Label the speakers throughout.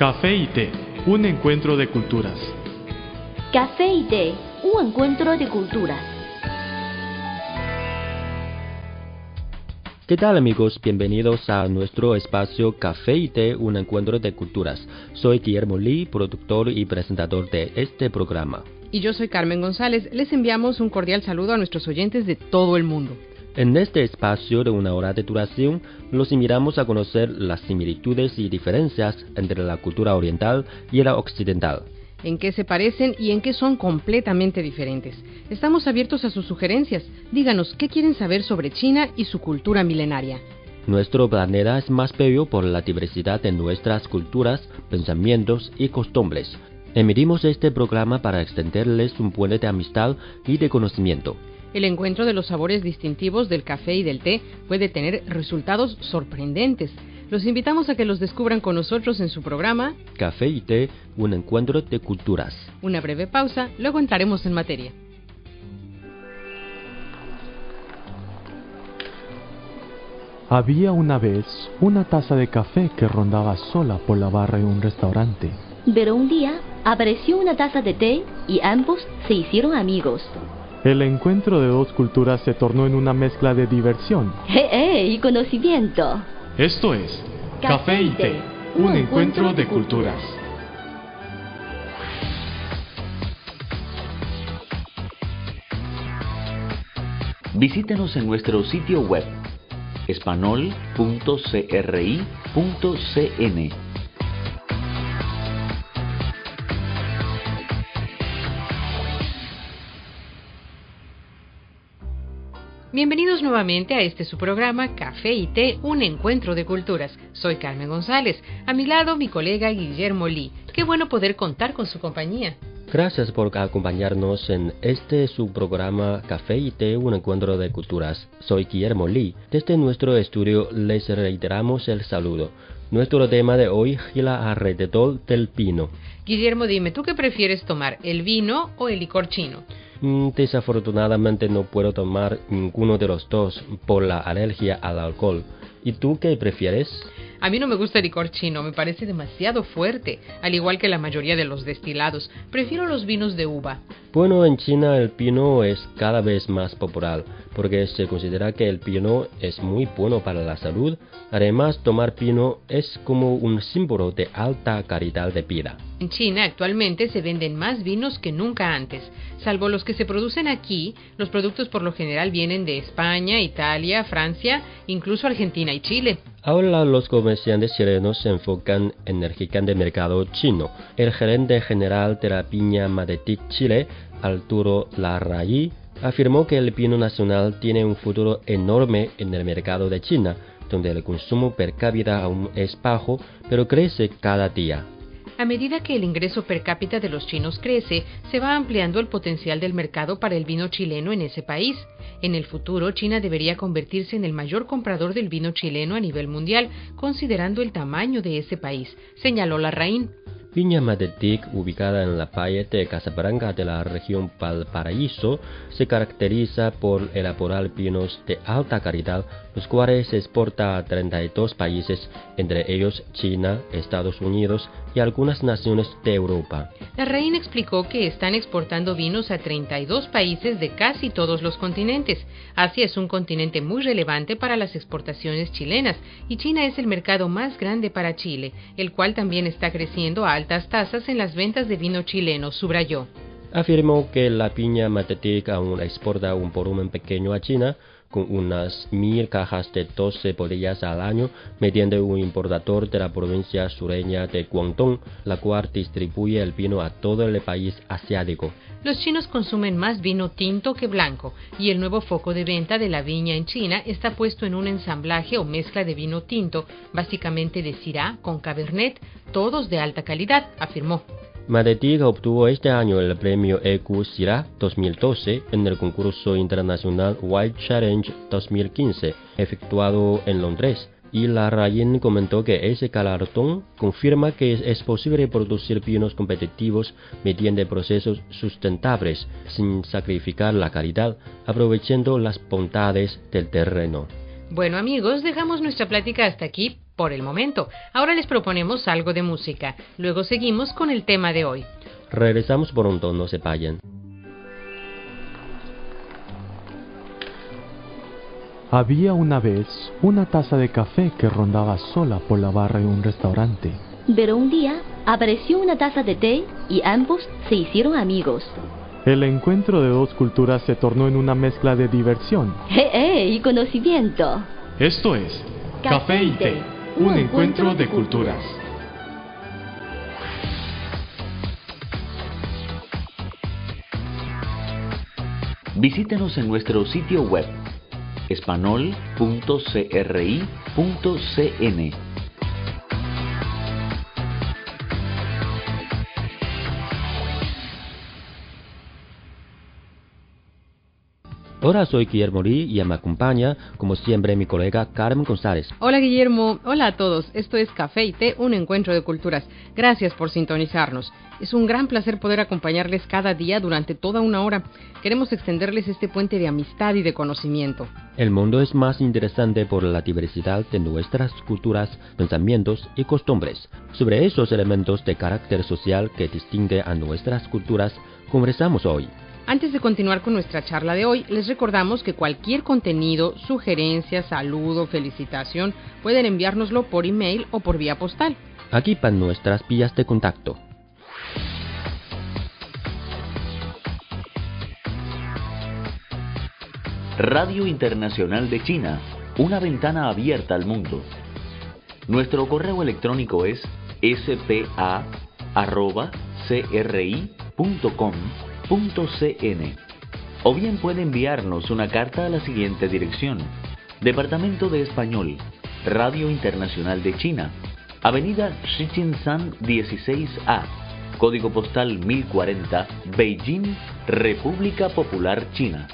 Speaker 1: Café y té, un encuentro de culturas.
Speaker 2: Café y té, un encuentro de culturas.
Speaker 3: ¿Qué tal amigos? Bienvenidos a nuestro espacio Café y Té, un encuentro de culturas. Soy Guillermo Lee, productor y presentador de este programa.
Speaker 4: Y yo soy Carmen González. Les enviamos un cordial saludo a nuestros oyentes de todo el mundo.
Speaker 3: En este espacio de una hora de duración, los invitamos a conocer las similitudes y diferencias entre la cultura oriental y la occidental
Speaker 4: en qué se parecen y en qué son completamente diferentes. Estamos abiertos a sus sugerencias. Díganos qué quieren saber sobre China y su cultura milenaria.
Speaker 3: Nuestro planeta es más bello por la diversidad de nuestras culturas, pensamientos y costumbres. Emitimos este programa para extenderles un puente de amistad y de conocimiento.
Speaker 4: El encuentro de los sabores distintivos del café y del té puede tener resultados sorprendentes. Los invitamos a que los descubran con nosotros en su programa
Speaker 3: Café y té, un encuentro de culturas.
Speaker 4: Una breve pausa, luego entraremos en materia.
Speaker 1: Había una vez una taza de café que rondaba sola por la barra de un restaurante.
Speaker 2: Pero un día apareció una taza de té y ambos se hicieron amigos.
Speaker 1: El encuentro de dos culturas se tornó en una mezcla de diversión.
Speaker 2: ¡Eh, eh! Y conocimiento.
Speaker 1: Esto es Café y Té, un encuentro de culturas.
Speaker 5: Visítenos en nuestro sitio web espanol.cri.cn
Speaker 4: Bienvenidos nuevamente a este su programa Café y Té, un encuentro de culturas. Soy Carmen González. A mi lado mi colega Guillermo Lee. Qué bueno poder contar con su compañía.
Speaker 3: Gracias por acompañarnos en este su programa Café y Té, un encuentro de culturas. Soy Guillermo Lee. Desde nuestro estudio les reiteramos el saludo. Nuestro tema de hoy gira alrededor del vino.
Speaker 4: Guillermo, dime, ¿tú qué prefieres tomar, el vino o el licor chino?
Speaker 3: Mm, desafortunadamente no puedo tomar ninguno de los dos por la alergia al alcohol. ¿Y tú qué prefieres?
Speaker 4: A mí no me gusta el licor chino, me parece demasiado fuerte, al igual que la mayoría de los destilados. Prefiero los vinos de uva.
Speaker 3: Bueno, en China el pino es cada vez más popular, porque se considera que el pino es muy bueno para la salud. Además, tomar pino es como un símbolo de alta calidad de vida.
Speaker 4: En China actualmente se venden más vinos que nunca antes. Salvo los que se producen aquí, los productos por lo general vienen de España, Italia, Francia, incluso Argentina Chile.
Speaker 3: Ahora los comerciantes chilenos se enfocan en el mercado chino. El gerente general de la piña Madetic Chile, Arturo Larraí, afirmó que el pino nacional tiene un futuro enorme en el mercado de China, donde el consumo per cápita aún es bajo, pero crece cada día.
Speaker 4: A medida que el ingreso per cápita de los chinos crece, se va ampliando el potencial del mercado para el vino chileno en ese país. En el futuro, China debería convertirse en el mayor comprador del vino chileno a nivel mundial, considerando el tamaño de ese país, señaló Larraín.
Speaker 3: Viña Madetic, ubicada en la playa de Casablanca de la región Valparaíso, se caracteriza por elaborar vinos de alta calidad, los cuales se exporta a 32 países, entre ellos China, Estados Unidos y algunas naciones de Europa.
Speaker 4: La reina explicó que están exportando vinos a 32 países de casi todos los continentes. Asia es un continente muy relevante para las exportaciones chilenas y China es el mercado más grande para Chile, el cual también está creciendo a altas tasas en las ventas de vino chileno, subrayó.
Speaker 3: Afirmó que la piña Matetic aún exporta un volumen pequeño a China, con unas mil cajas de 12 botellas al año mediante un importador de la provincia sureña de Guangdong, la cual distribuye el vino a todo el país asiático.
Speaker 4: Los chinos consumen más vino tinto que blanco y el nuevo foco de venta de la viña en China está puesto en un ensamblaje o mezcla de vino tinto, básicamente de Syrah con Cabernet, todos de alta calidad, afirmó.
Speaker 3: Madetic obtuvo este año el premio EQ Syrah 2012 en el concurso internacional White Challenge 2015, efectuado en Londres. Y la Rayen comentó que ese galardón confirma que es posible producir vinos competitivos mediante procesos sustentables, sin sacrificar la calidad, aprovechando las bondades del terreno.
Speaker 4: Bueno amigos, dejamos nuestra plática hasta aquí por el momento. Ahora les proponemos algo de música. Luego seguimos con el tema de hoy.
Speaker 3: Regresamos pronto, no se vayan.
Speaker 1: Había una vez una taza de café que rondaba sola por la barra de un restaurante.
Speaker 2: Pero un día apareció una taza de té y ambos se hicieron amigos.
Speaker 1: El encuentro de dos culturas se tornó en una mezcla de diversión.
Speaker 2: ¡Eh, eh! Y conocimiento.
Speaker 1: Esto es Café y Té, un encuentro de culturas.
Speaker 5: Visítenos en nuestro sitio web espanol.cri.cn.
Speaker 3: Hola, soy Guillermo Lee y me acompaña, como siempre, mi colega Carmen González.
Speaker 4: Hola Guillermo, hola a todos. Esto es Café y Té, un encuentro de culturas. Gracias por sintonizarnos. Es un gran placer poder acompañarles cada día durante toda una hora. Queremos extenderles este puente de amistad y de conocimiento.
Speaker 3: El mundo es más interesante por la diversidad de nuestras culturas, pensamientos y costumbres. Sobre esos elementos de carácter social que distingue a nuestras culturas, conversamos hoy.
Speaker 4: Antes de continuar con nuestra charla de hoy, les recordamos que cualquier contenido, sugerencia, saludo, felicitación, pueden enviárnoslo por email o por vía postal.
Speaker 3: Aquí van nuestras vías de contacto.
Speaker 5: Radio Internacional de China, una ventana abierta al mundo. Nuestro correo electrónico es spa.cri.com o bien puede enviarnos una carta a la siguiente dirección. Departamento de Español, Radio Internacional de China, Avenida Shichinshan 16A, Código Postal 1040, Beijing, República Popular China.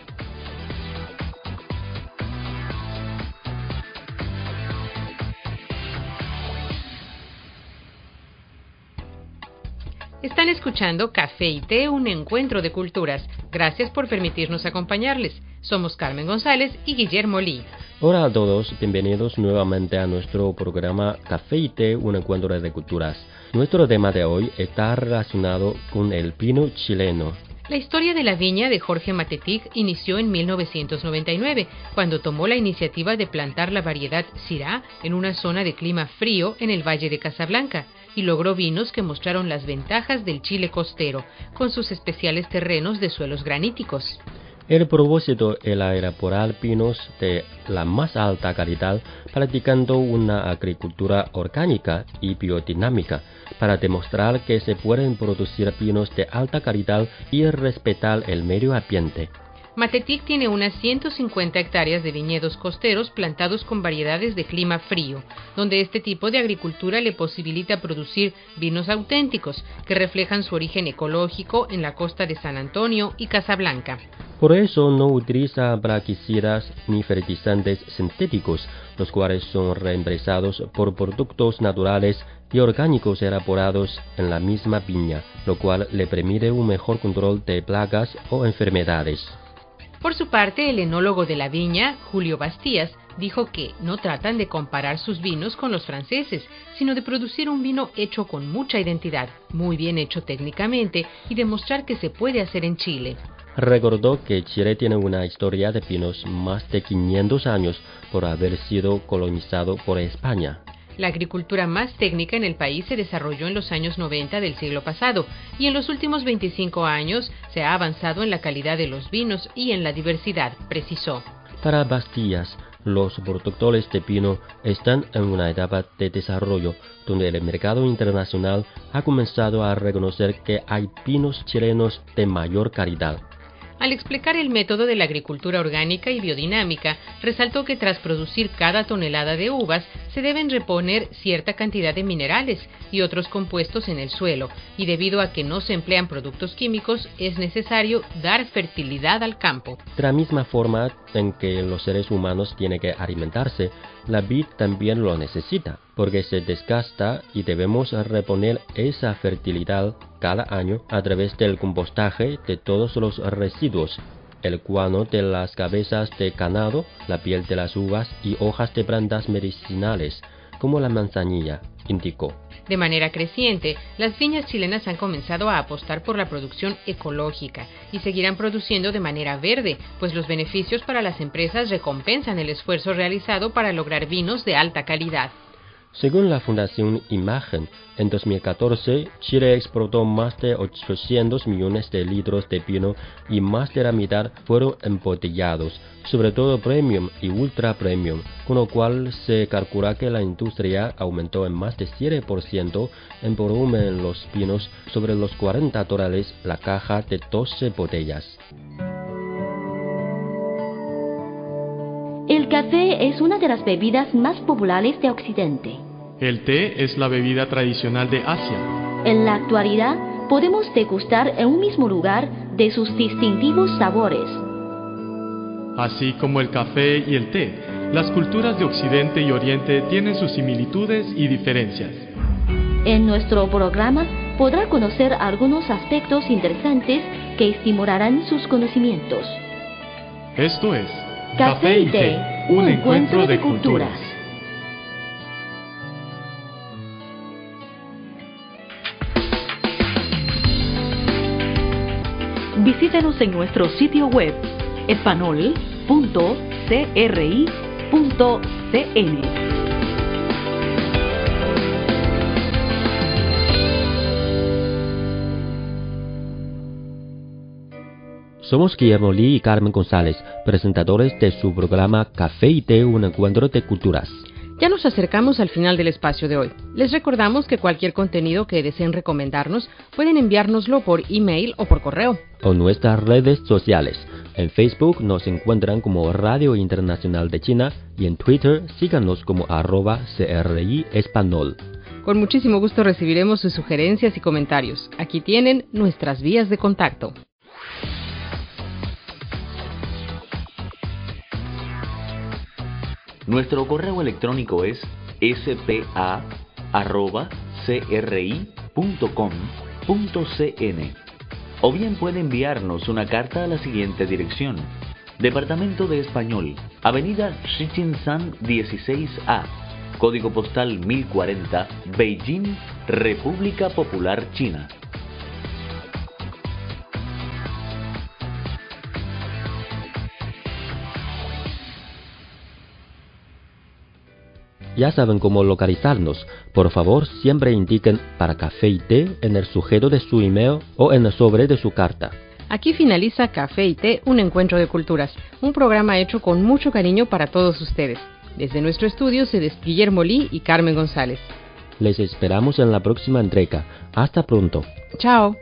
Speaker 4: Están escuchando Café y Té, un encuentro de culturas. Gracias por permitirnos acompañarles. Somos Carmen González y Guillermo Lee.
Speaker 3: Hola a todos, bienvenidos nuevamente a nuestro programa Café y Té, un encuentro de culturas. Nuestro tema de hoy está relacionado con el pino chileno.
Speaker 4: La historia de la viña de Jorge Matetic inició en 1999, cuando tomó la iniciativa de plantar la variedad Syrah en una zona de clima frío en el Valle de Casablanca y logró vinos que mostraron las ventajas del Chile costero, con sus especiales terrenos de suelos graníticos.
Speaker 3: El propósito era elaborar pinos de la más alta calidad, practicando una agricultura orgánica y biodinámica, para demostrar que se pueden producir pinos de alta calidad y respetar el medio ambiente.
Speaker 4: Matetic tiene unas 150 hectáreas de viñedos costeros plantados con variedades de clima frío, donde este tipo de agricultura le posibilita producir vinos auténticos que reflejan su origen ecológico en la costa de San Antonio y Casablanca.
Speaker 3: Por eso no utiliza plaguicidas ni fertilizantes sintéticos, los cuales son reemplazados por productos naturales y orgánicos elaborados en la misma viña, lo cual le permite un mejor control de plagas o enfermedades.
Speaker 4: Por su parte, el enólogo de la viña, Julio Bastías, dijo que no tratan de comparar sus vinos con los franceses, sino de producir un vino hecho con mucha identidad, muy bien hecho técnicamente y demostrar que se puede hacer en Chile.
Speaker 3: Recordó que Chile tiene una historia de vinos más de 500 años por haber sido colonizado por España.
Speaker 4: La agricultura más técnica en el país se desarrolló en los años 90 del siglo pasado y en los últimos 25 años se ha avanzado en la calidad de los vinos y en la diversidad, precisó.
Speaker 3: Para Bastías, los productores de pino están en una etapa de desarrollo donde el mercado internacional ha comenzado a reconocer que hay pinos chilenos de mayor calidad.
Speaker 4: Al explicar el método de la agricultura orgánica y biodinámica, resaltó que tras producir cada tonelada de uvas se deben reponer cierta cantidad de minerales y otros compuestos en el suelo, y debido a que no se emplean productos químicos, es necesario dar fertilidad al campo.
Speaker 3: De la misma forma en que los seres humanos tienen que alimentarse, la vid también lo necesita, porque se desgasta y debemos reponer esa fertilidad cada año a través del compostaje de todos los residuos. el guano de las cabezas de ganado, la piel de las uvas y hojas de plantas medicinales, como la manzanilla, indicó.
Speaker 4: De manera creciente, las viñas chilenas han comenzado a apostar por la producción ecológica y seguirán produciendo de manera verde, pues los beneficios para las empresas recompensan el esfuerzo realizado para lograr vinos de alta calidad.
Speaker 3: Según la Fundación Imagen, en 2014 Chile exportó más de 800 millones de litros de vino y más de la mitad fueron embotellados, sobre todo premium y ultra premium, con lo cual se calcula que la industria aumentó en más de 7% en volumen en los vinos sobre los 40 dólares la caja de 12 botellas.
Speaker 2: El café es una de las bebidas más populares de Occidente.
Speaker 1: El té es la bebida tradicional de Asia.
Speaker 2: En la actualidad, podemos degustar en un mismo lugar de sus distintivos sabores.
Speaker 1: Así como el café y el té, las culturas de Occidente y Oriente tienen sus similitudes y diferencias.
Speaker 2: En nuestro programa podrá conocer algunos aspectos interesantes que estimularán sus conocimientos.
Speaker 1: Esto es Café y Té, un encuentro de culturas.
Speaker 6: En nuestro sitio web espanol.cri.cn.
Speaker 3: Somos Guillermo Lee y Carmen González, presentadores de su programa Café y Té, un encuentro de culturas.
Speaker 4: Ya nos acercamos al final del espacio de hoy. Les recordamos que cualquier contenido que deseen recomendarnos pueden enviárnoslo por email o por correo.
Speaker 3: O nuestras redes sociales. En Facebook nos encuentran como Radio Internacional de China y en Twitter síganos como arroba CRI Español.
Speaker 4: Con muchísimo gusto recibiremos sus sugerencias y comentarios. Aquí tienen nuestras vías de contacto.
Speaker 5: Nuestro correo electrónico es spa.cri.com.cn o bien puede enviarnos una carta a la siguiente dirección. Departamento de Español, Avenida Shichinsan 16A, Código Postal 1040, Beijing, República Popular China.
Speaker 3: Ya saben cómo localizarnos. Por favor, siempre indiquen para café y té en el sujeto de su email o en el sobre de su carta.
Speaker 4: Aquí finaliza Café y Té, un encuentro de culturas, un programa hecho con mucho cariño para todos ustedes. Desde nuestro estudio se despide Guillermo Lee y Carmen González.
Speaker 3: Les esperamos en la próxima entrega. Hasta pronto.
Speaker 4: Chao.